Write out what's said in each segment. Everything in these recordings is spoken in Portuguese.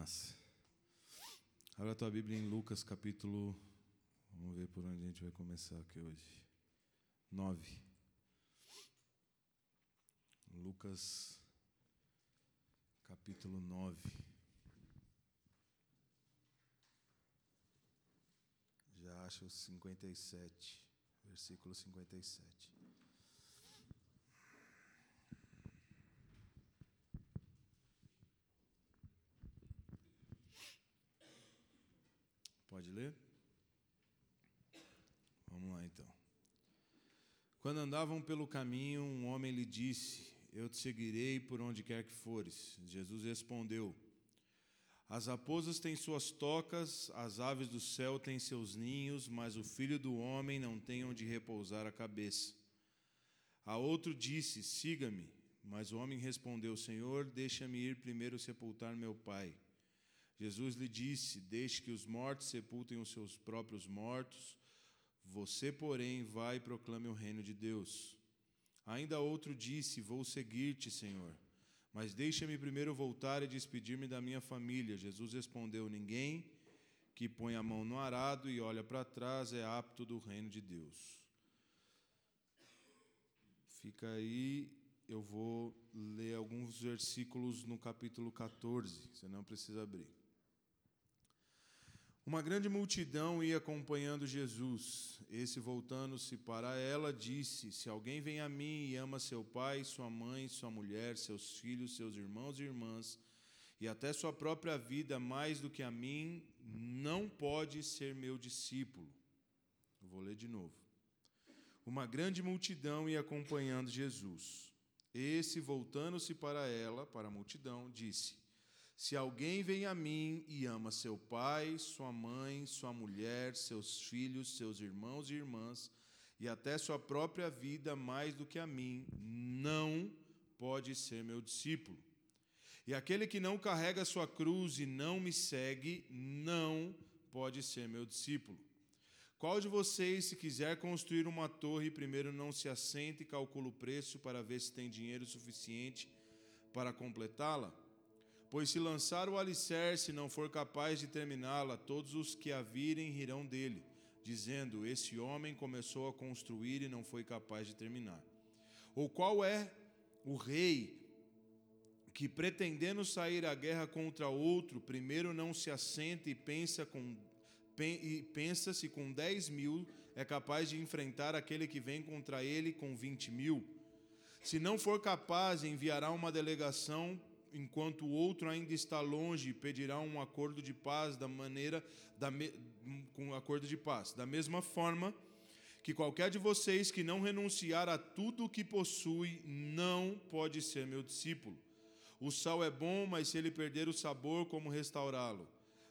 Massa. Abra a tua Bíblia em Lucas capítulo. Vamos ver por onde a gente vai começar aqui hoje. 9. Lucas capítulo 9. Já acho o 57, versículo 57. Pode ler? Vamos lá então. Quando andavam pelo caminho, um homem lhe disse: Eu te seguirei por onde quer que fores. Jesus respondeu: As raposas têm suas tocas, as aves do céu têm seus ninhos, mas o filho do homem não tem onde repousar a cabeça. A outro disse: Siga-me. Mas o homem respondeu: Senhor, deixa-me ir primeiro sepultar meu pai. Jesus lhe disse: Deixe que os mortos sepultem os seus próprios mortos. Você, porém, vai e proclame o reino de Deus. Ainda outro disse: Vou seguir-te, Senhor. Mas deixa-me primeiro voltar e despedir-me da minha família. Jesus respondeu: Ninguém que põe a mão no arado e olha para trás é apto do reino de Deus. Fica aí, eu vou ler alguns versículos no capítulo 14, você não precisa abrir. Uma grande multidão ia acompanhando Jesus. Esse, voltando-se para ela, disse: Se alguém vem a mim e ama seu pai, sua mãe, sua mulher, seus filhos, seus irmãos e irmãs, e até sua própria vida mais do que a mim, não pode ser meu discípulo. Eu vou ler de novo. Uma grande multidão ia acompanhando Jesus. Esse, voltando-se para ela, para a multidão, disse: se alguém vem a mim e ama seu pai, sua mãe, sua mulher, seus filhos, seus irmãos e irmãs, e até sua própria vida mais do que a mim, não pode ser meu discípulo. E aquele que não carrega sua cruz e não me segue, não pode ser meu discípulo. Qual de vocês, se quiser construir uma torre, primeiro não se assenta e calcula o preço para ver se tem dinheiro suficiente para completá-la? Pois se lançar o alicerce e não for capaz de terminá-la, todos os que a virem rirão dele, dizendo: Esse homem começou a construir e não foi capaz de terminar. Ou qual é o rei que, pretendendo sair à guerra contra outro, primeiro não se assenta e pensa com e pensa se com dez mil é capaz de enfrentar aquele que vem contra ele com vinte mil? Se não for capaz, enviará uma delegação enquanto o outro ainda está longe, pedirá um acordo de paz da maneira da me, com um acordo de paz. Da mesma forma que qualquer de vocês que não renunciar a tudo o que possui não pode ser meu discípulo. O sal é bom, mas se ele perder o sabor, como restaurá-lo?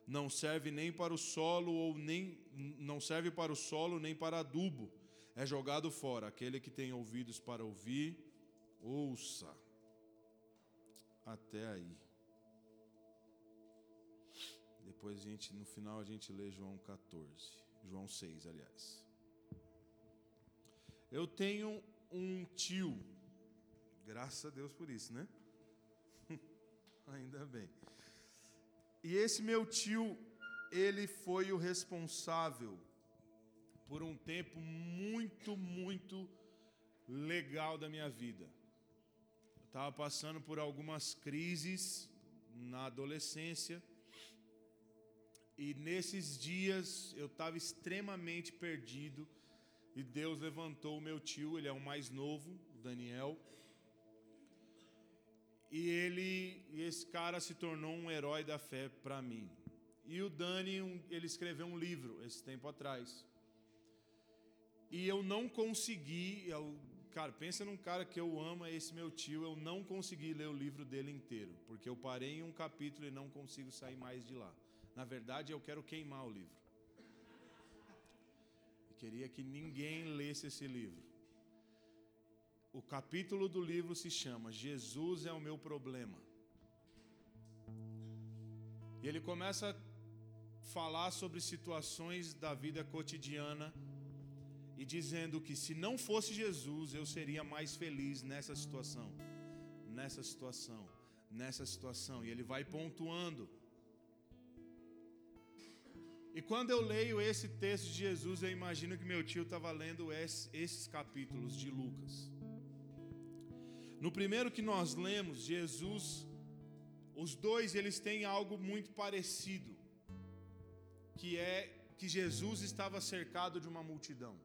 Não serve nem para o solo ou nem não serve para o solo nem para adubo. É jogado fora. Aquele que tem ouvidos para ouvir, ouça até aí. Depois a gente, no final a gente lê João 14, João 6, aliás. Eu tenho um tio, graças a Deus por isso, né? Ainda bem. E esse meu tio, ele foi o responsável por um tempo muito, muito legal da minha vida estava passando por algumas crises na adolescência. E nesses dias eu estava extremamente perdido. E Deus levantou o meu tio, ele é o mais novo, o Daniel. E ele, esse cara se tornou um herói da fé para mim. E o Dani, ele escreveu um livro esse tempo atrás. E eu não consegui, eu Cara, pensa num cara que eu amo, é esse meu tio. Eu não consegui ler o livro dele inteiro, porque eu parei em um capítulo e não consigo sair mais de lá. Na verdade, eu quero queimar o livro. Queria que ninguém lesse esse livro. O capítulo do livro se chama Jesus é o meu problema. E ele começa a falar sobre situações da vida cotidiana e dizendo que se não fosse Jesus, eu seria mais feliz nessa situação, nessa situação, nessa situação. E ele vai pontuando E quando eu leio esse texto de Jesus, eu imagino que meu tio estava lendo esses capítulos de Lucas. No primeiro que nós lemos, Jesus, os dois eles têm algo muito parecido, que é que Jesus estava cercado de uma multidão.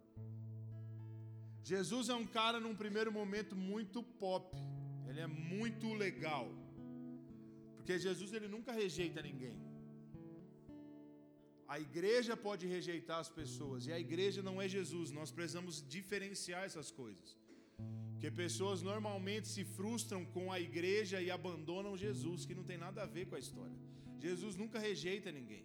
Jesus é um cara num primeiro momento muito pop, ele é muito legal, porque Jesus ele nunca rejeita ninguém. A igreja pode rejeitar as pessoas, e a igreja não é Jesus, nós precisamos diferenciar essas coisas. Porque pessoas normalmente se frustram com a igreja e abandonam Jesus, que não tem nada a ver com a história. Jesus nunca rejeita ninguém.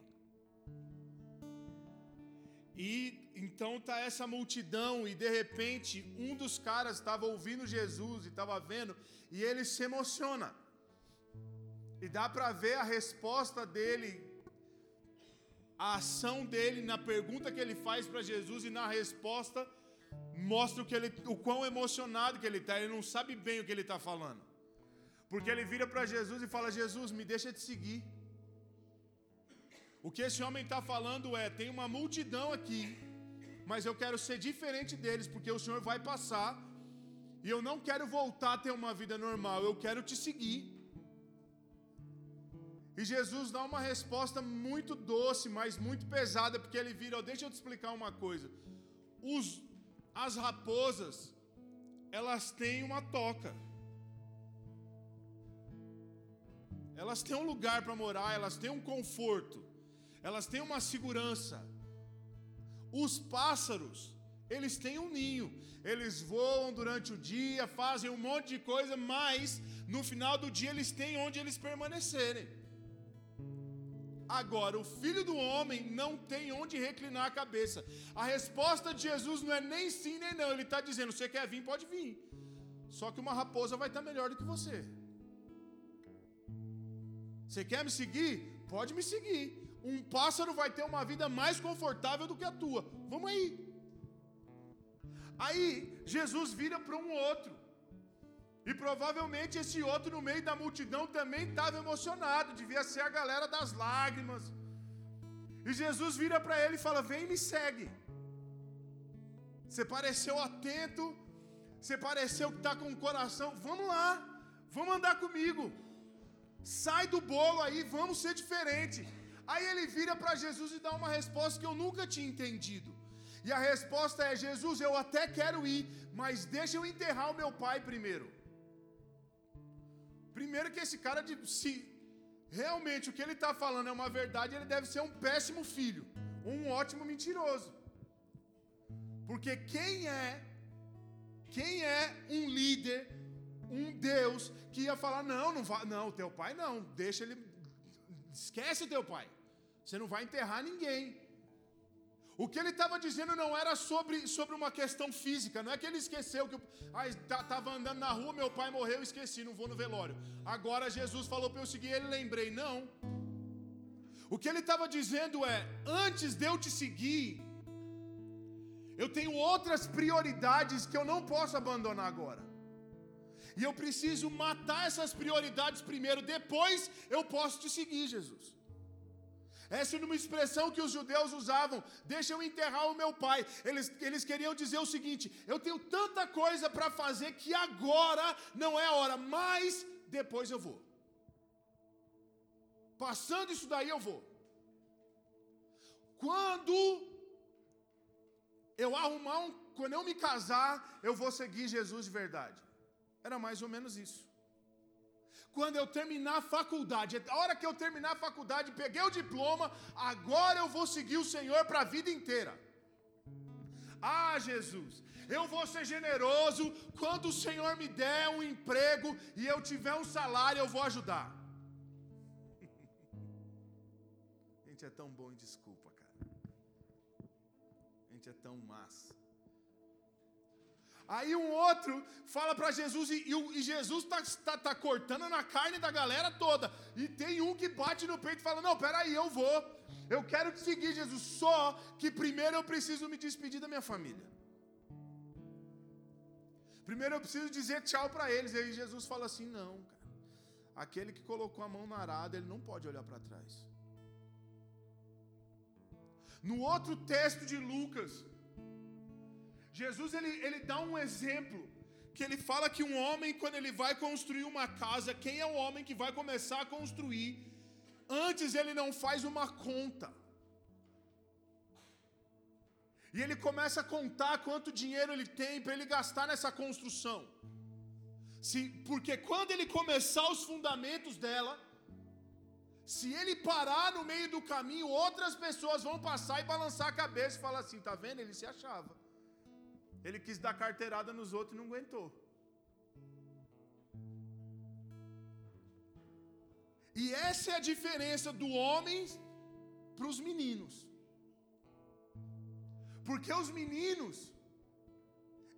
E então tá essa multidão e de repente um dos caras estava ouvindo Jesus e estava vendo e ele se emociona. E dá para ver a resposta dele a ação dele na pergunta que ele faz para Jesus e na resposta mostra o, que ele, o quão emocionado que ele está. Ele não sabe bem o que ele está falando. Porque ele vira para Jesus e fala: Jesus, me deixa te seguir. O que esse homem está falando é: tem uma multidão aqui, mas eu quero ser diferente deles, porque o Senhor vai passar, e eu não quero voltar a ter uma vida normal, eu quero te seguir. E Jesus dá uma resposta muito doce, mas muito pesada, porque ele vira, oh, deixa eu te explicar uma coisa. Os, as raposas, elas têm uma toca. Elas têm um lugar para morar, elas têm um conforto, elas têm uma segurança. Os pássaros, eles têm um ninho, eles voam durante o dia, fazem um monte de coisa, mas no final do dia eles têm onde eles permanecerem. Agora, o filho do homem não tem onde reclinar a cabeça. A resposta de Jesus não é nem sim nem não. Ele está dizendo: você quer vir, pode vir. Só que uma raposa vai estar melhor do que você. Você quer me seguir? Pode me seguir. Um pássaro vai ter uma vida mais confortável do que a tua. Vamos aí. Aí Jesus vira para um outro. E provavelmente esse outro no meio da multidão também estava emocionado, devia ser a galera das lágrimas. E Jesus vira para ele e fala: Vem me segue. Você pareceu atento, você pareceu que está com o coração. Vamos lá, vamos andar comigo. Sai do bolo aí, vamos ser diferente. Aí ele vira para Jesus e dá uma resposta que eu nunca tinha entendido. E a resposta é: Jesus, eu até quero ir, mas deixa eu enterrar o meu pai primeiro. Primeiro que esse cara, se realmente o que ele está falando é uma verdade, ele deve ser um péssimo filho, um ótimo mentiroso. Porque quem é, quem é um líder, um Deus que ia falar não, não vai, não, teu pai não, deixa ele, esquece o teu pai. Você não vai enterrar ninguém. O que ele estava dizendo não era sobre, sobre uma questão física, não é que ele esqueceu que estava andando na rua, meu pai morreu, esqueci, não vou no velório. Agora Jesus falou para eu seguir ele, lembrei, não. O que ele estava dizendo é: antes de eu te seguir, eu tenho outras prioridades que eu não posso abandonar agora. E eu preciso matar essas prioridades primeiro, depois eu posso te seguir, Jesus. Essa é uma expressão que os judeus usavam. Deixa eu enterrar o meu pai. Eles, eles queriam dizer o seguinte: eu tenho tanta coisa para fazer que agora não é a hora, mas depois eu vou. Passando isso daí eu vou. Quando eu arrumar um, quando eu me casar, eu vou seguir Jesus de verdade. Era mais ou menos isso quando eu terminar a faculdade. A hora que eu terminar a faculdade, peguei o diploma, agora eu vou seguir o Senhor para a vida inteira. Ah, Jesus, eu vou ser generoso quando o Senhor me der um emprego e eu tiver um salário, eu vou ajudar. A gente é tão bom em desculpa, cara. A gente é tão massa. Aí um outro fala para Jesus, e, e Jesus está tá, tá cortando na carne da galera toda. E tem um que bate no peito e fala: Não, peraí, eu vou. Eu quero te seguir, Jesus. Só que primeiro eu preciso me despedir da minha família. Primeiro eu preciso dizer tchau para eles. E aí Jesus fala assim: Não, cara. Aquele que colocou a mão na arada, ele não pode olhar para trás. No outro texto de Lucas, Jesus ele, ele dá um exemplo que ele fala que um homem quando ele vai construir uma casa, quem é o homem que vai começar a construir? Antes ele não faz uma conta. E ele começa a contar quanto dinheiro ele tem para ele gastar nessa construção. Se, porque quando ele começar os fundamentos dela, se ele parar no meio do caminho, outras pessoas vão passar e balançar a cabeça e falar assim: tá vendo? Ele se achava. Ele quis dar carteirada nos outros e não aguentou. E essa é a diferença do homem para os meninos. Porque os meninos,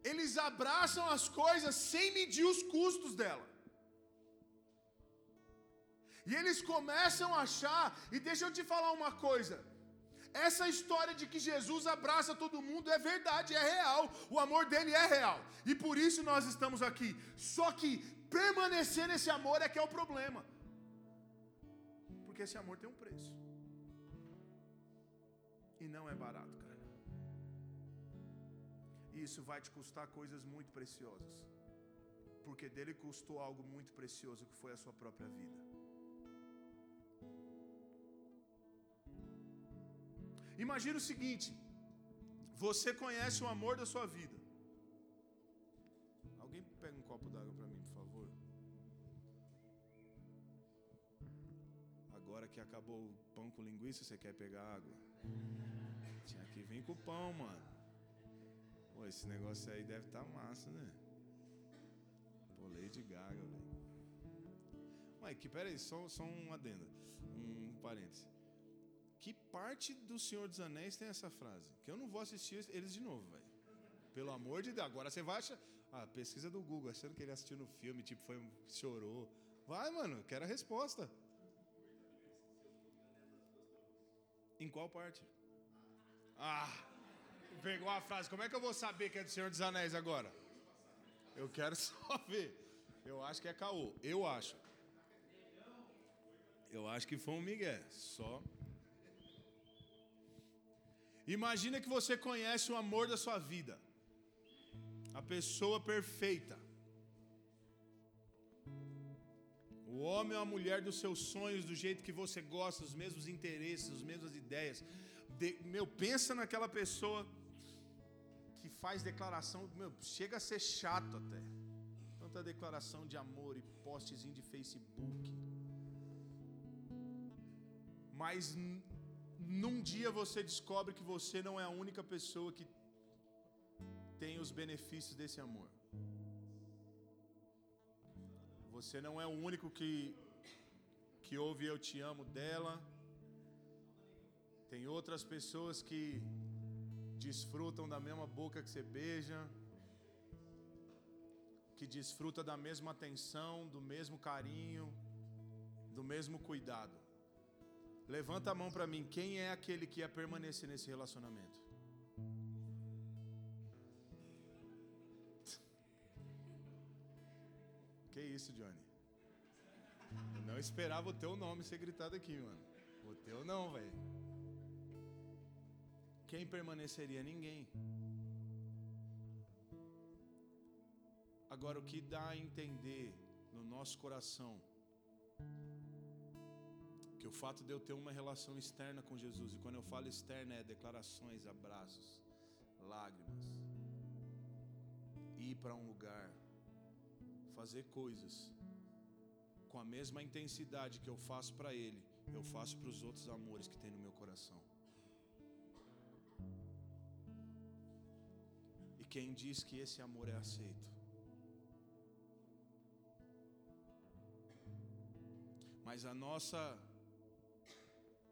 eles abraçam as coisas sem medir os custos dela. E eles começam a achar, e deixa eu te falar uma coisa: essa história de que Jesus abraça todo mundo é verdade, é real. O amor dele é real. E por isso nós estamos aqui. Só que permanecer nesse amor é que é o problema. Porque esse amor tem um preço. E não é barato, cara. E isso vai te custar coisas muito preciosas. Porque dele custou algo muito precioso que foi a sua própria vida. Imagina o seguinte: você conhece o amor da sua vida. Alguém pega um copo d'água para mim, por favor? Agora que acabou o pão com linguiça, você quer pegar água? Tinha que vir com o pão, mano. Pô, esse negócio aí deve estar tá massa, né? Pô, Lady Gaga, velho. Mike, peraí, só, só um adendo, um parêntese. Que parte do Senhor dos Anéis tem essa frase? Que eu não vou assistir eles de novo, velho. Pelo amor de Deus. Agora você vai achar. Ah, pesquisa do Google, achando que ele assistiu no filme, tipo, foi, chorou. Vai, mano, quero a resposta. Em qual parte? Ah, pegou a frase. Como é que eu vou saber que é do Senhor dos Anéis agora? Eu quero só ver. Eu acho que é caô. Eu acho. Eu acho que foi um Miguel. Só. Imagina que você conhece o amor da sua vida, a pessoa perfeita, o homem ou a mulher dos seus sonhos, do jeito que você gosta, os mesmos interesses, as mesmas ideias. De, meu, pensa naquela pessoa que faz declaração, meu, chega a ser chato até. Tanta declaração de amor e postezinho de Facebook. Mas num dia você descobre que você não é a única pessoa que tem os benefícios desse amor. Você não é o único que que ouve eu te amo dela. Tem outras pessoas que desfrutam da mesma boca que você beija, que desfruta da mesma atenção, do mesmo carinho, do mesmo cuidado. Levanta a mão para mim, quem é aquele que ia permanecer nesse relacionamento? Que isso, Johnny? Eu não esperava o teu nome ser gritado aqui, mano. O teu não, velho. Quem permaneceria? Ninguém. Agora, o que dá a entender no nosso coração que o fato de eu ter uma relação externa com Jesus, e quando eu falo externa é declarações, abraços, lágrimas, ir para um lugar, fazer coisas com a mesma intensidade que eu faço para Ele, eu faço para os outros amores que tem no meu coração. E quem diz que esse amor é aceito? Mas a nossa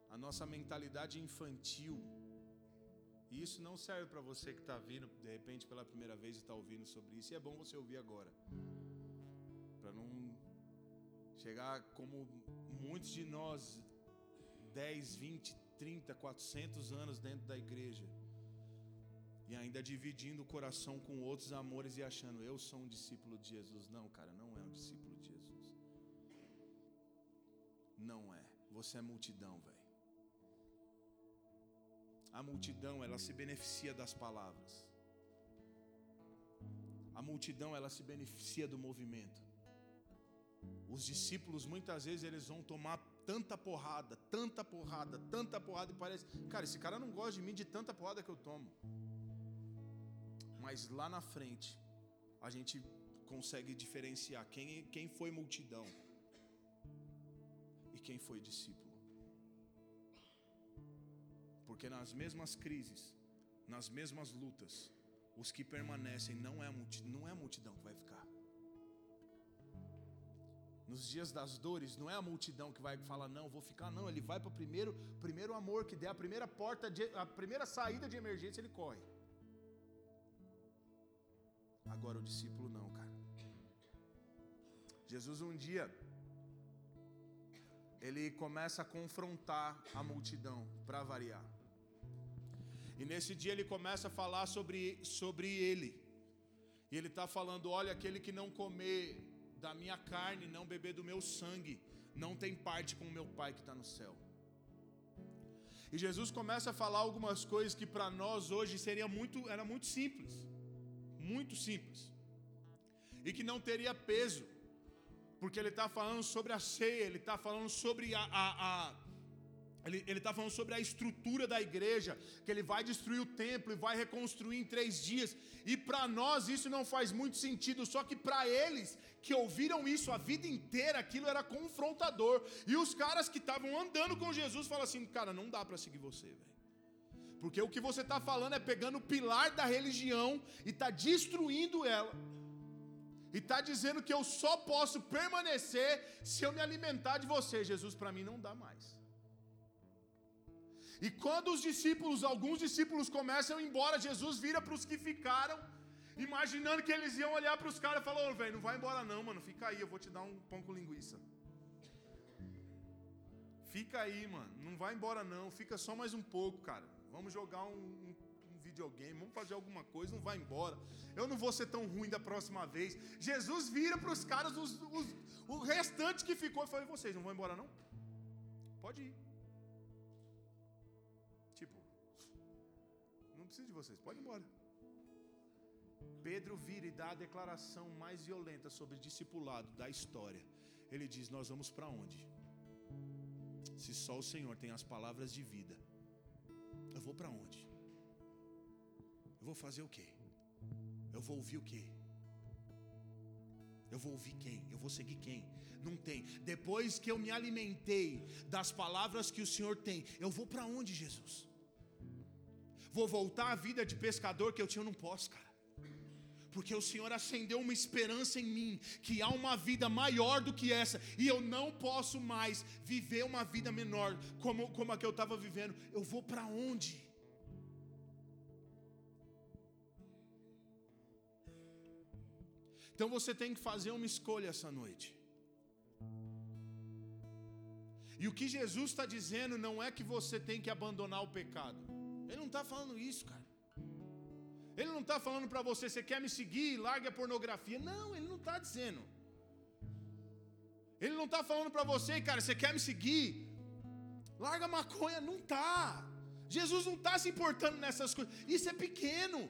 a nossa mentalidade infantil. E isso não serve para você que está vindo, de repente, pela primeira vez e está ouvindo sobre isso. E é bom você ouvir agora. Para não chegar como muitos de nós, 10, 20, 30, 400 anos dentro da igreja. E ainda dividindo o coração com outros amores e achando, eu sou um discípulo de Jesus. Não, cara, não é um discípulo de Jesus. Não é. Você é multidão, velho. A multidão ela se beneficia das palavras. A multidão ela se beneficia do movimento. Os discípulos muitas vezes eles vão tomar tanta porrada, tanta porrada, tanta porrada e parece, cara, esse cara não gosta de mim de tanta porrada que eu tomo. Mas lá na frente a gente consegue diferenciar quem, quem foi multidão e quem foi discípulo. Porque nas mesmas crises, nas mesmas lutas, os que permanecem não é a multidão, não é a multidão que vai ficar. Nos dias das dores, não é a multidão que vai falar não, vou ficar não, ele vai para o primeiro, primeiro amor que der a primeira porta, de, a primeira saída de emergência ele corre. Agora o discípulo não, cara. Jesus um dia ele começa a confrontar a multidão para variar. E nesse dia ele começa a falar sobre, sobre ele. E ele está falando: olha, aquele que não comer da minha carne, não beber do meu sangue, não tem parte com o meu Pai que está no céu. E Jesus começa a falar algumas coisas que para nós hoje seria muito, era muito simples, muito simples, e que não teria peso, porque ele está falando sobre a ceia, ele está falando sobre a, a, a ele está falando sobre a estrutura da igreja, que ele vai destruir o templo e vai reconstruir em três dias. E para nós isso não faz muito sentido, só que para eles que ouviram isso a vida inteira, aquilo era confrontador. E os caras que estavam andando com Jesus falam assim: cara, não dá para seguir você, velho. Porque o que você está falando é pegando o pilar da religião e está destruindo ela. E está dizendo que eu só posso permanecer se eu me alimentar de você. Jesus, para mim não dá mais. E quando os discípulos, alguns discípulos começam a ir embora, Jesus vira para os que ficaram, imaginando que eles iam olhar para os caras e falou: oh, velho, não vai embora não, mano, fica aí, eu vou te dar um pão com linguiça. Fica aí, mano, não vai embora não, fica só mais um pouco, cara. Vamos jogar um, um, um videogame, vamos fazer alguma coisa, não vai embora. Eu não vou ser tão ruim da próxima vez. Jesus vira para os caras, os, os, o restante que ficou, e falou: vocês não vão embora não? Pode ir. Preciso de vocês, pode ir embora. Pedro vira e dá a declaração mais violenta sobre discipulado da história. Ele diz: Nós vamos para onde? Se só o Senhor tem as palavras de vida, eu vou para onde? Eu vou fazer o quê? Eu vou ouvir o quê? Eu vou ouvir quem? Eu vou seguir quem? Não tem. Depois que eu me alimentei das palavras que o Senhor tem, eu vou para onde, Jesus? Vou voltar à vida de pescador que eu tinha, eu não posso, cara. Porque o Senhor acendeu uma esperança em mim, que há uma vida maior do que essa, e eu não posso mais viver uma vida menor como, como a que eu estava vivendo. Eu vou para onde? Então você tem que fazer uma escolha essa noite. E o que Jesus está dizendo não é que você tem que abandonar o pecado. Ele não está falando isso, cara. Ele não está falando para você, você quer me seguir, larga a pornografia. Não, ele não está dizendo. Ele não está falando para você, cara, você quer me seguir, larga a maconha. Não está. Jesus não está se importando nessas coisas. Isso é pequeno.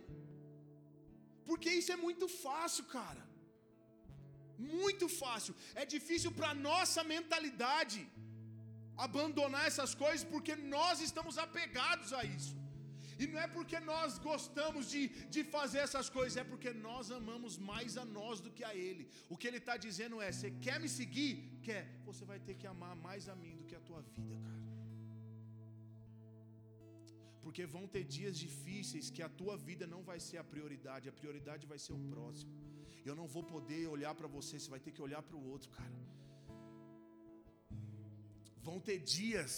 Porque isso é muito fácil, cara. Muito fácil. É difícil para nossa mentalidade abandonar essas coisas porque nós estamos apegados a isso. E não é porque nós gostamos de, de fazer essas coisas, é porque nós amamos mais a nós do que a Ele. O que Ele está dizendo é: você quer me seguir? Quer? Você vai ter que amar mais a mim do que a tua vida, cara. Porque vão ter dias difíceis que a tua vida não vai ser a prioridade, a prioridade vai ser o próximo. Eu não vou poder olhar para você, você vai ter que olhar para o outro, cara. Vão ter dias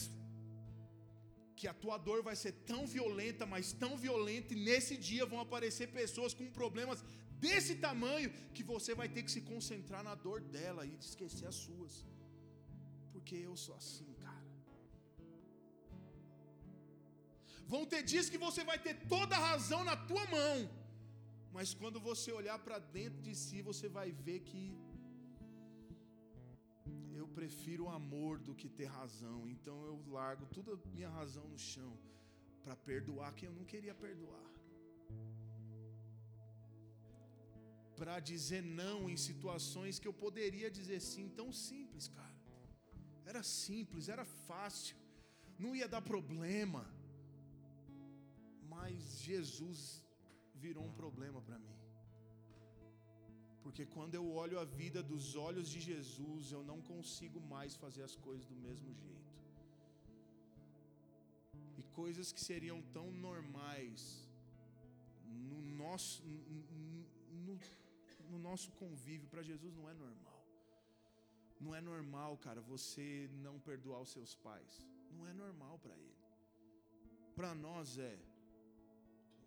que a tua dor vai ser tão violenta, mas tão violenta, e nesse dia vão aparecer pessoas com problemas desse tamanho que você vai ter que se concentrar na dor dela e esquecer as suas. Porque eu sou assim, cara. Vão ter dias que você vai ter toda a razão na tua mão, mas quando você olhar para dentro de si, você vai ver que eu prefiro o amor do que ter razão. Então eu largo toda a minha razão no chão para perdoar quem eu não queria perdoar. Para dizer não em situações que eu poderia dizer sim, tão simples, cara. Era simples, era fácil, não ia dar problema. Mas Jesus virou um problema para mim. Porque quando eu olho a vida dos olhos de Jesus, eu não consigo mais fazer as coisas do mesmo jeito e coisas que seriam tão normais no nosso, no, no nosso convívio, para Jesus não é normal. Não é normal, cara, você não perdoar os seus pais. Não é normal para ele. Para nós é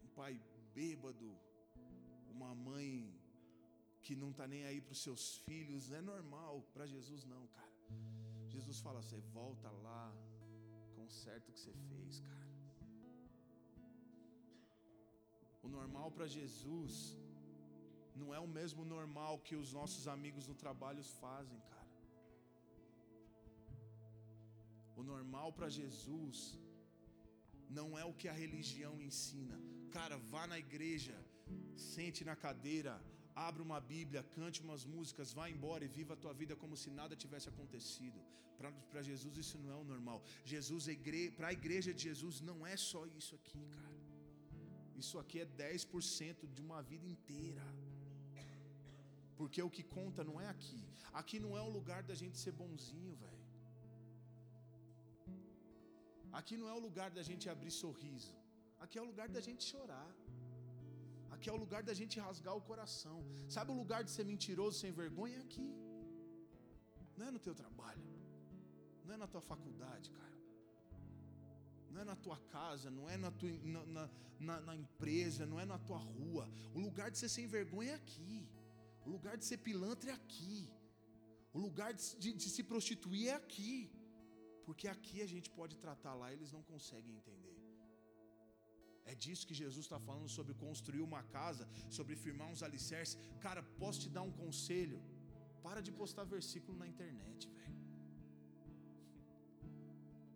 um pai bêbado, uma mãe que não está nem aí para os seus filhos, não é normal. Para Jesus não, cara. Jesus fala: você volta lá, conserta o que você fez, cara. O normal para Jesus não é o mesmo normal que os nossos amigos no trabalho fazem, cara. O normal para Jesus não é o que a religião ensina. Cara, vá na igreja, sente na cadeira, abra uma Bíblia, cante umas músicas, vá embora e viva a tua vida como se nada tivesse acontecido. Para Jesus isso não é o normal. Jesus, para a igreja de Jesus, não é só isso aqui, cara. Isso aqui é 10% de uma vida inteira. Porque o que conta não é aqui. Aqui não é o lugar da gente ser bonzinho, velho. Aqui não é o lugar da gente abrir sorriso. Aqui é o lugar da gente chorar. Aqui é o lugar da gente rasgar o coração. Sabe o lugar de ser mentiroso sem vergonha? É aqui. Não é no teu trabalho. Não é na tua faculdade, cara. Não é na tua casa, não é na, tua, na, na, na empresa, não é na tua rua. O lugar de ser sem vergonha é aqui. O lugar de ser pilantra é aqui. O lugar de, de, de se prostituir é aqui. Porque aqui a gente pode tratar lá, eles não conseguem entender. É disso que Jesus está falando sobre construir uma casa, sobre firmar uns alicerces. Cara, posso te dar um conselho? Para de postar versículo na internet, velho.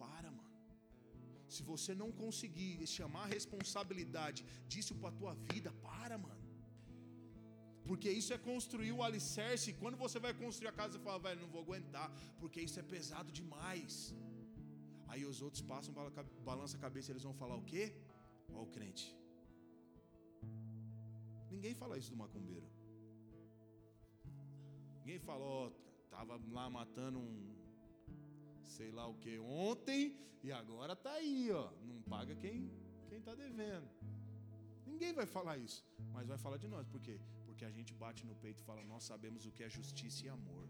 Para, mano. Se você não conseguir chamar a responsabilidade disso para a tua vida, para, mano. Porque isso é construir o alicerce. E quando você vai construir a casa, você fala, velho, não vou aguentar, porque isso é pesado demais. Aí os outros passam, balança a cabeça, eles vão falar o quê? Olha o crente. Ninguém fala isso do macumbeiro. Ninguém fala, ó, oh, tava lá matando um sei lá o que ontem e agora tá aí, ó. Não paga quem quem tá devendo. Ninguém vai falar isso, mas vai falar de nós, por quê? Porque a gente bate no peito e fala: "Nós sabemos o que é justiça e amor".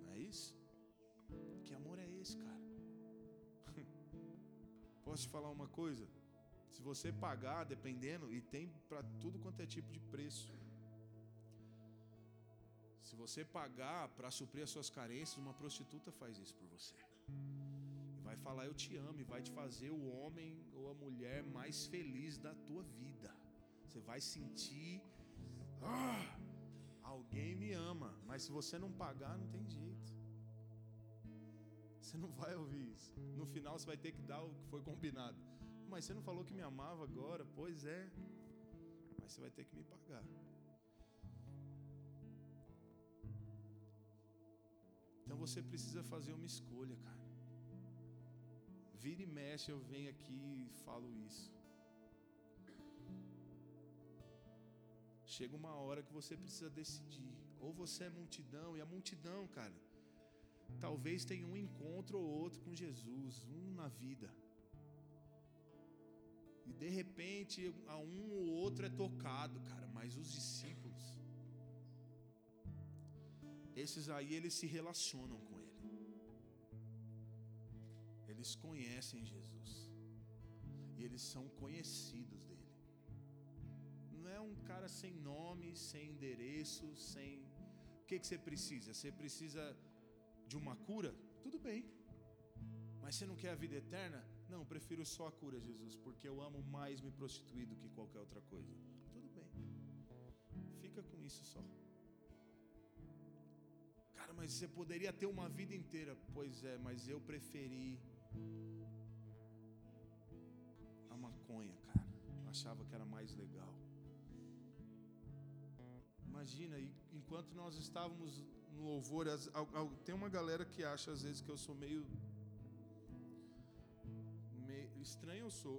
Não é isso? Que amor é esse, cara? Posso te falar uma coisa? Se você pagar, dependendo, e tem para tudo quanto é tipo de preço. Se você pagar para suprir as suas carências, uma prostituta faz isso por você. E vai falar eu te amo e vai te fazer o homem ou a mulher mais feliz da tua vida. Você vai sentir ah, alguém me ama, mas se você não pagar, não tem jeito. Você não vai ouvir isso. No final você vai ter que dar o que foi combinado. Mas você não falou que me amava agora? Pois é. Mas você vai ter que me pagar. Então você precisa fazer uma escolha, cara. Vira e mexe, eu venho aqui e falo isso. Chega uma hora que você precisa decidir. Ou você é multidão, e a multidão, cara, talvez tenha um encontro ou outro com Jesus, um na vida. E de repente, a um ou outro é tocado, cara, mas os discípulos, esses aí, eles se relacionam com Ele, eles conhecem Jesus, e eles são conhecidos dele. Não é um cara sem nome, sem endereço, sem. O que, que você precisa? Você precisa de uma cura? Tudo bem, mas você não quer a vida eterna? Não, prefiro só a cura, Jesus, porque eu amo mais me prostituir do que qualquer outra coisa. Tudo bem. Fica com isso só. Cara, mas você poderia ter uma vida inteira. Pois é, mas eu preferi maconha, cara. Eu achava que era mais legal. Imagina, enquanto nós estávamos no louvor, tem uma galera que acha às vezes que eu sou meio estranho eu sou.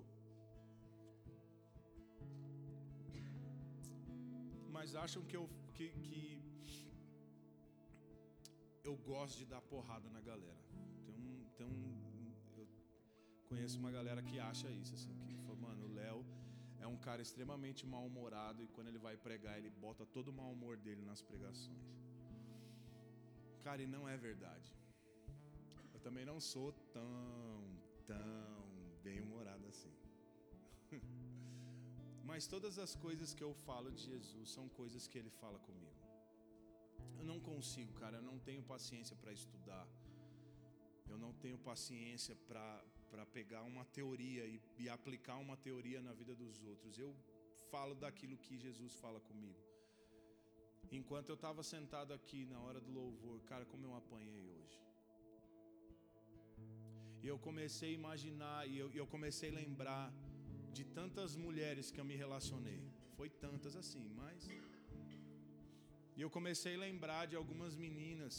Mas acham que eu que, que eu gosto de dar porrada na galera. Tem um, tem um eu conheço uma galera que acha isso assim, que fala, mano, o Léo é um cara extremamente mal-humorado e quando ele vai pregar, ele bota todo o mau humor dele nas pregações. Cara, e não é verdade. Eu também não sou tão, tão bem-humorado assim. Mas todas as coisas que eu falo de Jesus são coisas que ele fala comigo. Eu não consigo, cara, eu não tenho paciência para estudar. Eu não tenho paciência para pegar uma teoria e, e, aplicar uma teoria na vida dos outros. Eu falo daquilo que Jesus fala comigo. Enquanto eu estava sentado aqui na hora do louvor, cara, como eu apanhei hoje. E eu comecei a imaginar, e eu, eu comecei a lembrar de tantas mulheres que eu me relacionei. Foi tantas assim, mas. E eu comecei a lembrar de algumas meninas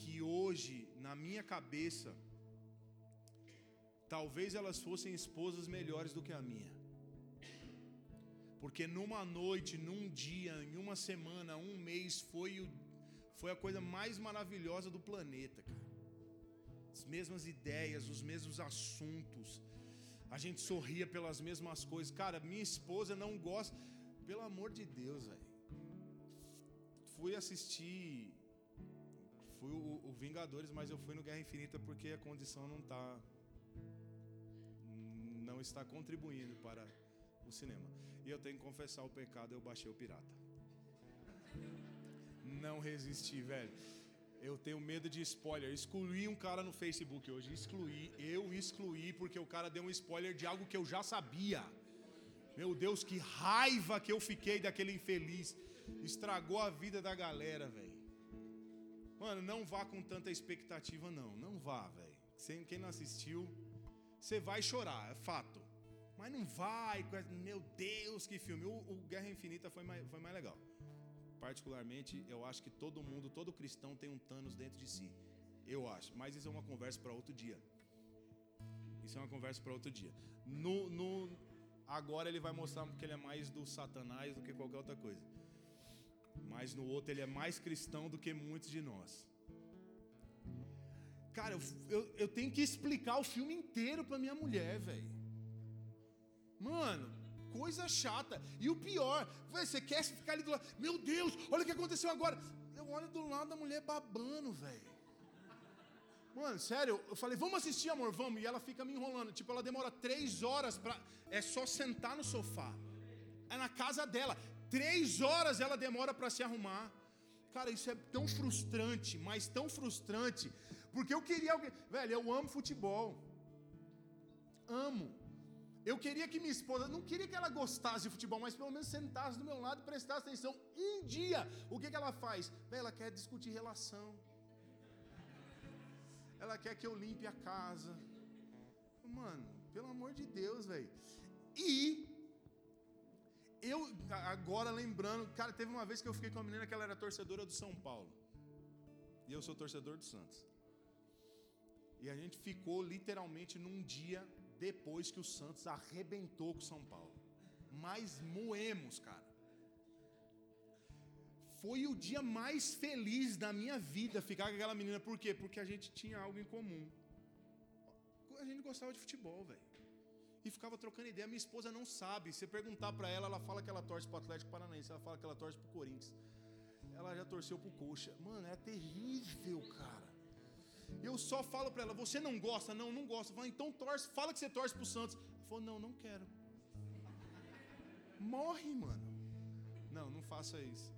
que hoje, na minha cabeça, talvez elas fossem esposas melhores do que a minha. Porque numa noite, num dia, em uma semana, um mês, foi, o, foi a coisa mais maravilhosa do planeta, cara. As mesmas ideias, os mesmos assuntos. A gente sorria pelas mesmas coisas. Cara, minha esposa não gosta. Pelo amor de Deus, velho. Fui assistir. Fui o, o Vingadores, mas eu fui no Guerra Infinita porque a condição não tá não está contribuindo para o cinema. E eu tenho que confessar o pecado, eu baixei o pirata. Não resisti, velho. Eu tenho medo de spoiler. Excluí um cara no Facebook hoje. Excluí, eu excluí porque o cara deu um spoiler de algo que eu já sabia. Meu Deus, que raiva que eu fiquei daquele infeliz. Estragou a vida da galera, velho. Mano, não vá com tanta expectativa, não. Não vá, velho. Quem não assistiu, você vai chorar, é fato. Mas não vai, meu Deus, que filme. O, Guerra Infinita foi mais, foi mais legal. Particularmente, eu acho que todo mundo, todo cristão tem um Thanos dentro de si. Eu acho. Mas isso é uma conversa para outro dia. Isso é uma conversa para outro dia. No, no, agora ele vai mostrar que ele é mais do Satanás do que qualquer outra coisa. Mas no outro ele é mais cristão do que muitos de nós. Cara, eu, eu, eu tenho que explicar o filme inteiro para minha mulher, velho. Mano, coisa chata. E o pior, você quer ficar ali do lado. Meu Deus, olha o que aconteceu agora. Eu olho do lado da mulher babando, velho. Mano, sério, eu falei, vamos assistir, amor, vamos. E ela fica me enrolando. Tipo, ela demora três horas pra. É só sentar no sofá. É na casa dela. Três horas ela demora para se arrumar. Cara, isso é tão frustrante, mas tão frustrante porque eu queria alguém. Velho, eu amo futebol. Amo. Eu queria que minha esposa, não queria que ela gostasse de futebol, mas pelo menos sentasse do meu lado e prestasse atenção. Um dia, o que, que ela faz? Ela quer discutir relação. Ela quer que eu limpe a casa. Mano, pelo amor de Deus, velho. E eu, agora lembrando, cara, teve uma vez que eu fiquei com uma menina que ela era torcedora do São Paulo. E eu sou torcedor do Santos. E a gente ficou literalmente num dia depois que o Santos arrebentou com o São Paulo. Mas moemos, cara. Foi o dia mais feliz da minha vida ficar com aquela menina. Por quê? Porque a gente tinha algo em comum. A gente gostava de futebol, velho. E ficava trocando ideia. Minha esposa não sabe. Se perguntar para ela, ela fala que ela torce pro Atlético Paranaense. Ela fala que ela torce pro Corinthians. Ela já torceu pro Coxa. Mano, é terrível, cara. Eu só falo para ela: Você não gosta? Não, não gosta. Falo, então torce, fala que você torce pro Santos. Ela falou: Não, não quero. Morre, mano. Não, não faça isso.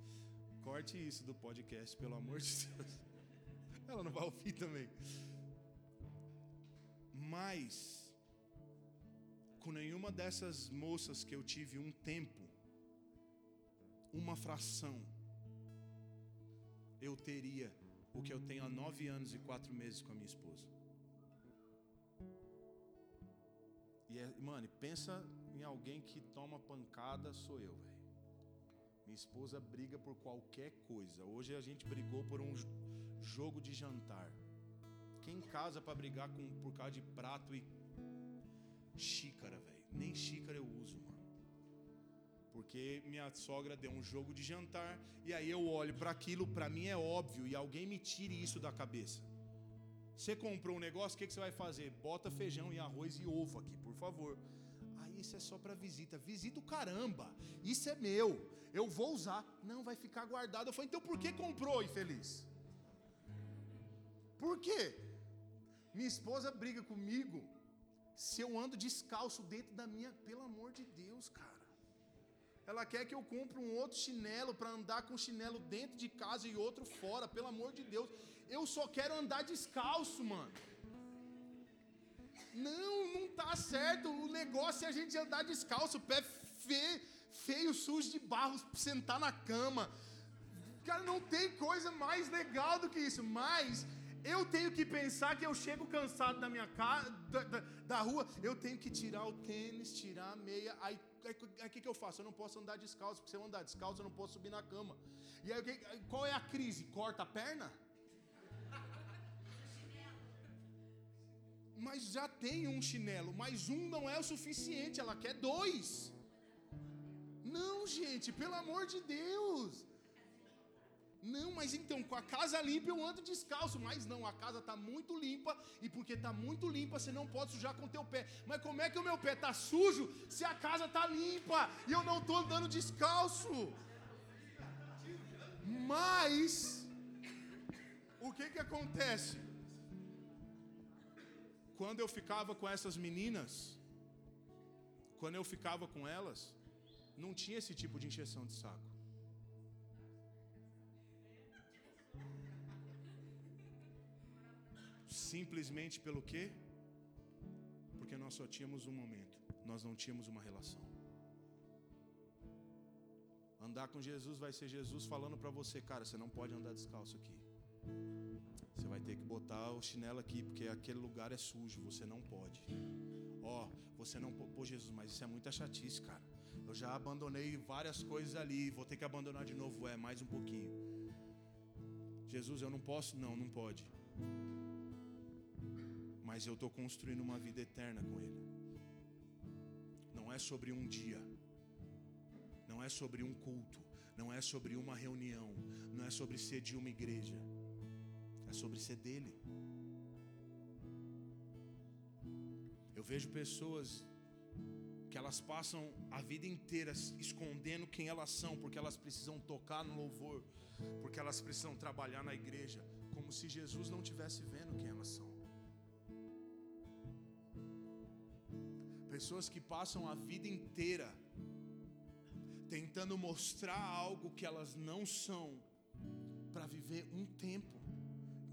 Corte isso do podcast, pelo amor de Deus. Ela não vai ouvir também. Mas, com nenhuma dessas moças que eu tive um tempo, uma fração, eu teria o que eu tenho há nove anos e quatro meses com a minha esposa. E é, mano, pensa em alguém que toma pancada, sou eu, velho. Minha esposa briga por qualquer coisa. Hoje a gente brigou por um jogo de jantar. Quem casa para brigar com, por causa de prato e xícara, velho? Nem xícara eu uso, mano. Porque minha sogra deu um jogo de jantar e aí eu olho para aquilo, para mim é óbvio e alguém me tire isso da cabeça. Você comprou um negócio, o que, que você vai fazer? Bota feijão e arroz e ovo aqui, por favor. Aí isso é só para visita. Visita o caramba. Isso é meu. Eu vou usar. Não, vai ficar guardado. Eu falei, então por que comprou, infeliz? Por quê? Minha esposa briga comigo se eu ando descalço dentro da minha. Pelo amor de Deus, cara. Ela quer que eu compre um outro chinelo para andar com chinelo dentro de casa e outro fora, pelo amor de Deus. Eu só quero andar descalço, mano. Não, não tá certo. O negócio é a gente andar descalço, pé feio, feio sujo de barro, sentar na cama. Cara, não tem coisa mais legal do que isso. Mas eu tenho que pensar que eu chego cansado da minha casa, da, da, da rua, eu tenho que tirar o tênis, tirar a meia. Aí o que, que eu faço? Eu não posso andar descalço, porque se eu andar descalço, eu não posso subir na cama. E aí, qual é a crise? Corta a perna? Mas já tem um chinelo, mas um não é o suficiente, ela quer dois. Não, gente, pelo amor de Deus. Não, mas então, com a casa limpa eu ando descalço. Mas não, a casa está muito limpa. E porque está muito limpa, você não pode sujar com o teu pé. Mas como é que o meu pé está sujo se a casa está limpa e eu não estou andando descalço? Mas, o que que acontece? Quando eu ficava com essas meninas, quando eu ficava com elas, não tinha esse tipo de injeção de saco. Simplesmente pelo quê? Porque nós só tínhamos um momento, nós não tínhamos uma relação. Andar com Jesus vai ser Jesus falando para você, cara, você não pode andar descalço aqui. Você vai ter que botar o chinelo aqui, porque aquele lugar é sujo, você não pode. Ó, oh, você não. Pô, Jesus, mas isso é muita chatice, cara. Eu já abandonei várias coisas ali, vou ter que abandonar de novo. É, mais um pouquinho. Jesus, eu não posso? Não, não pode mas eu estou construindo uma vida eterna com Ele. Não é sobre um dia, não é sobre um culto, não é sobre uma reunião, não é sobre ser de uma igreja, é sobre ser dele. Eu vejo pessoas que elas passam a vida inteira escondendo quem elas são, porque elas precisam tocar no louvor, porque elas precisam trabalhar na igreja, como se Jesus não estivesse vendo quem elas são. Pessoas que passam a vida inteira tentando mostrar algo que elas não são para viver um tempo.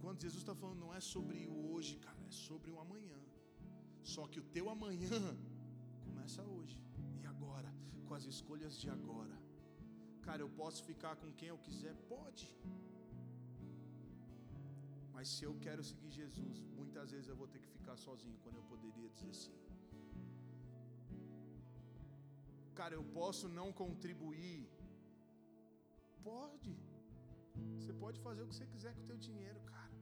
Quando Jesus está falando, não é sobre o hoje, cara, é sobre o amanhã. Só que o teu amanhã começa hoje e agora, com as escolhas de agora. Cara, eu posso ficar com quem eu quiser? Pode. Mas se eu quero seguir Jesus, muitas vezes eu vou ter que ficar sozinho, quando eu poderia dizer sim. Cara, eu posso não contribuir. Pode. Você pode fazer o que você quiser com o teu dinheiro, cara.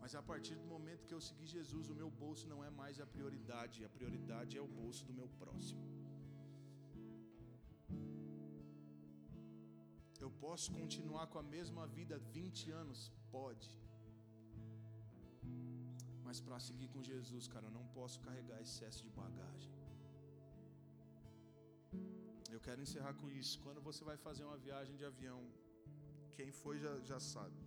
Mas a partir do momento que eu seguir Jesus, o meu bolso não é mais a prioridade. A prioridade é o bolso do meu próximo. Eu posso continuar com a mesma vida 20 anos? Pode. Mas para seguir com Jesus, cara, eu não posso carregar excesso de bagagem. Eu quero encerrar com isso. Quando você vai fazer uma viagem de avião, quem foi já, já sabe.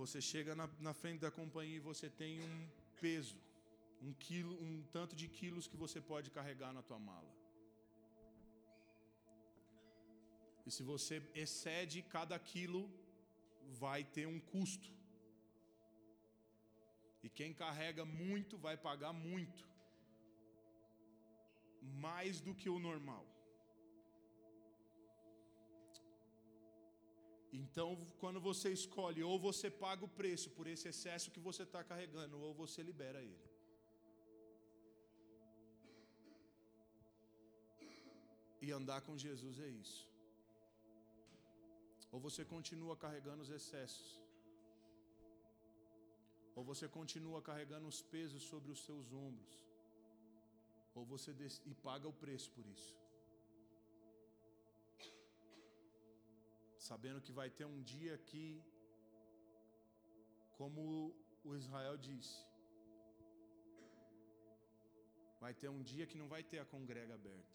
Você chega na, na frente da companhia e você tem um peso, um quilo, um tanto de quilos que você pode carregar na tua mala. E se você excede cada quilo, vai ter um custo. E quem carrega muito vai pagar muito mais do que o normal. Então, quando você escolhe, ou você paga o preço por esse excesso que você está carregando, ou você libera ele. E andar com Jesus é isso. Ou você continua carregando os excessos, ou você continua carregando os pesos sobre os seus ombros, ou você e paga o preço por isso. Sabendo que vai ter um dia que, como o Israel disse, vai ter um dia que não vai ter a congrega aberta.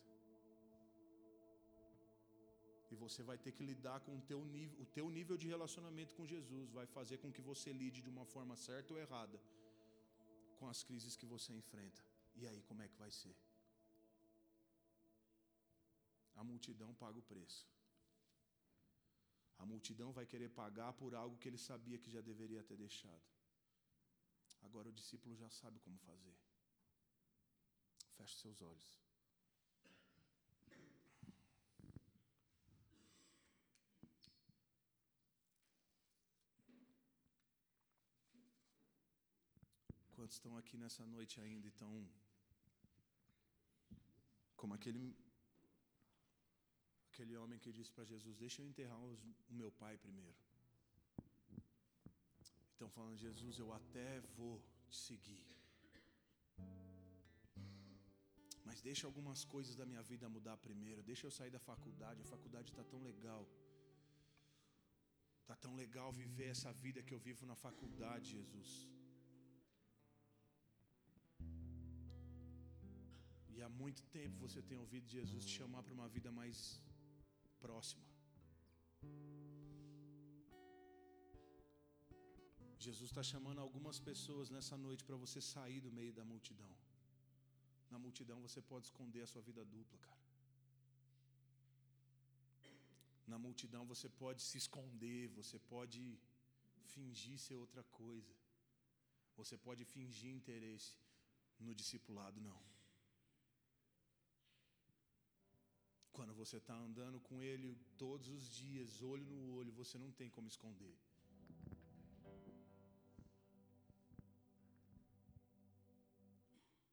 E você vai ter que lidar com o teu nível, o teu nível de relacionamento com Jesus vai fazer com que você lide de uma forma certa ou errada com as crises que você enfrenta. E aí, como é que vai ser? A multidão paga o preço. A multidão vai querer pagar por algo que ele sabia que já deveria ter deixado. Agora o discípulo já sabe como fazer. Feche seus olhos. Quantos estão aqui nessa noite ainda e estão como aquele aquele homem que disse para Jesus: Deixa eu enterrar os, o meu pai primeiro. Então, falando, Jesus, eu até vou te seguir. Mas deixa algumas coisas da minha vida mudar primeiro. Deixa eu sair da faculdade. A faculdade está tão legal. Está tão legal viver essa vida que eu vivo na faculdade, Jesus. E há muito tempo você tem ouvido Jesus te chamar para uma vida mais próxima. Jesus está chamando algumas pessoas nessa noite para você sair do meio da multidão. Na multidão você pode esconder a sua vida dupla, cara. Na multidão você pode se esconder, você pode fingir ser outra coisa. Você pode fingir interesse. No discipulado, não. Quando você está andando com Ele todos os dias, olho no olho, você não tem como esconder.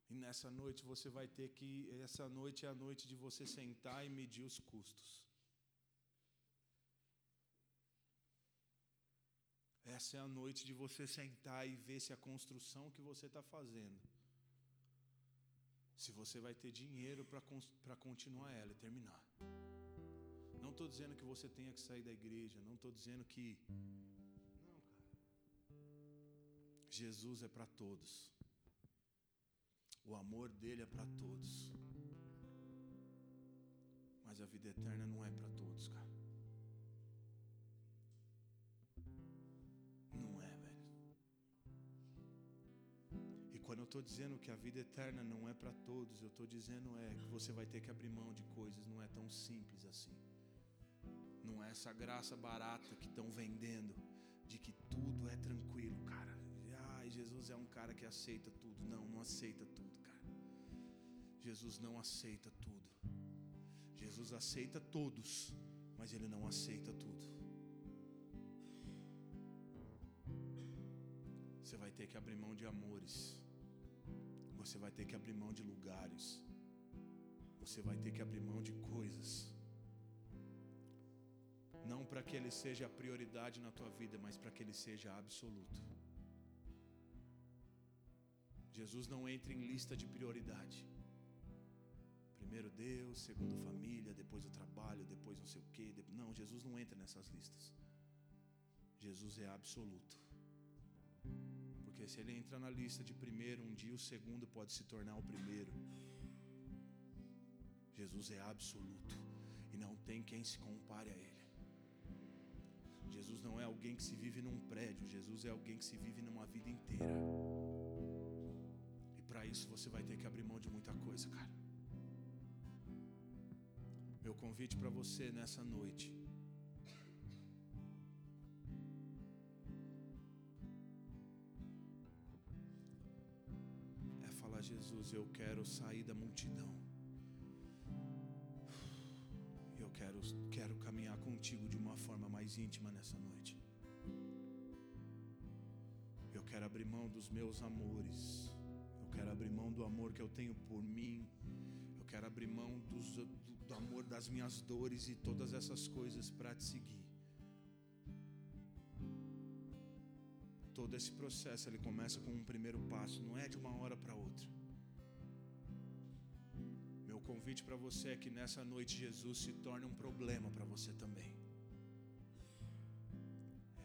E nessa noite você vai ter que. Essa noite é a noite de você sentar e medir os custos. Essa é a noite de você sentar e ver se a construção que você está fazendo, se você vai ter dinheiro para continuar ela e terminar. Não estou dizendo que você tenha que sair da igreja, não estou dizendo que. Não, cara. Jesus é para todos. O amor dele é para todos. Mas a vida eterna não é para todos, cara. Quando eu estou dizendo que a vida eterna não é para todos, eu estou dizendo é que você vai ter que abrir mão de coisas, não é tão simples assim. Não é essa graça barata que estão vendendo, de que tudo é tranquilo, cara. Ai, Jesus é um cara que aceita tudo. Não, não aceita tudo. Jesus não aceita tudo. Jesus aceita todos, mas Ele não aceita tudo. Você vai ter que abrir mão de amores. Você vai ter que abrir mão de lugares. Você vai ter que abrir mão de coisas. Não para que Ele seja a prioridade na tua vida, mas para que Ele seja absoluto. Jesus não entra em lista de prioridade. Primeiro Deus, segundo família, depois o trabalho, depois não sei o quê. Não, Jesus não entra nessas listas. Jesus é absoluto. Porque se ele entra na lista de primeiro, um dia o segundo pode se tornar o primeiro. Jesus é absoluto e não tem quem se compare a ele. Jesus não é alguém que se vive num prédio, Jesus é alguém que se vive numa vida inteira. E para isso você vai ter que abrir mão de muita coisa, cara. Meu convite para você nessa noite. Eu quero sair da multidão. Eu quero, quero caminhar contigo de uma forma mais íntima nessa noite. Eu quero abrir mão dos meus amores. Eu quero abrir mão do amor que eu tenho por mim. Eu quero abrir mão dos, do, do amor das minhas dores e todas essas coisas para te seguir. Todo esse processo ele começa com um primeiro passo, não é de uma hora para outra. Convite para você é que nessa noite Jesus se torne um problema para você também.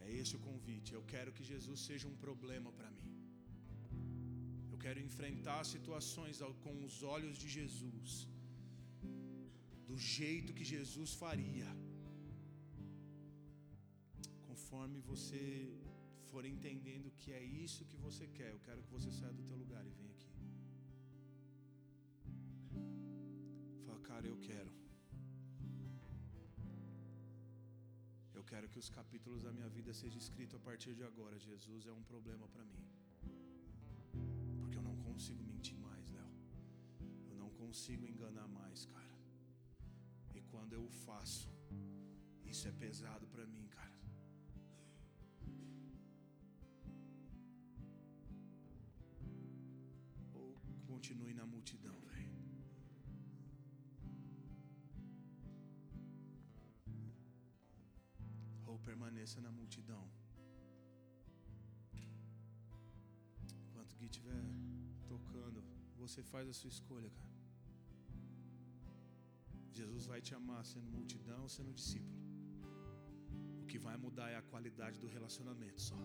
É esse o convite. Eu quero que Jesus seja um problema para mim. Eu quero enfrentar situações com os olhos de Jesus do jeito que Jesus faria. Conforme você for entendendo que é isso que você quer, eu quero que você saia do teu lugar cara, eu quero. Eu quero que os capítulos da minha vida sejam escritos a partir de agora. Jesus é um problema para mim. Porque eu não consigo mentir mais, Léo. Eu não consigo enganar mais, cara quando eu o faço, isso é pesado para mim, cara. Ou continue na multidão, velho. Permaneça na multidão. Enquanto que estiver tocando, você faz a sua escolha, cara. Jesus vai te amar sendo multidão, sendo discípulo. O que vai mudar é a qualidade do relacionamento só.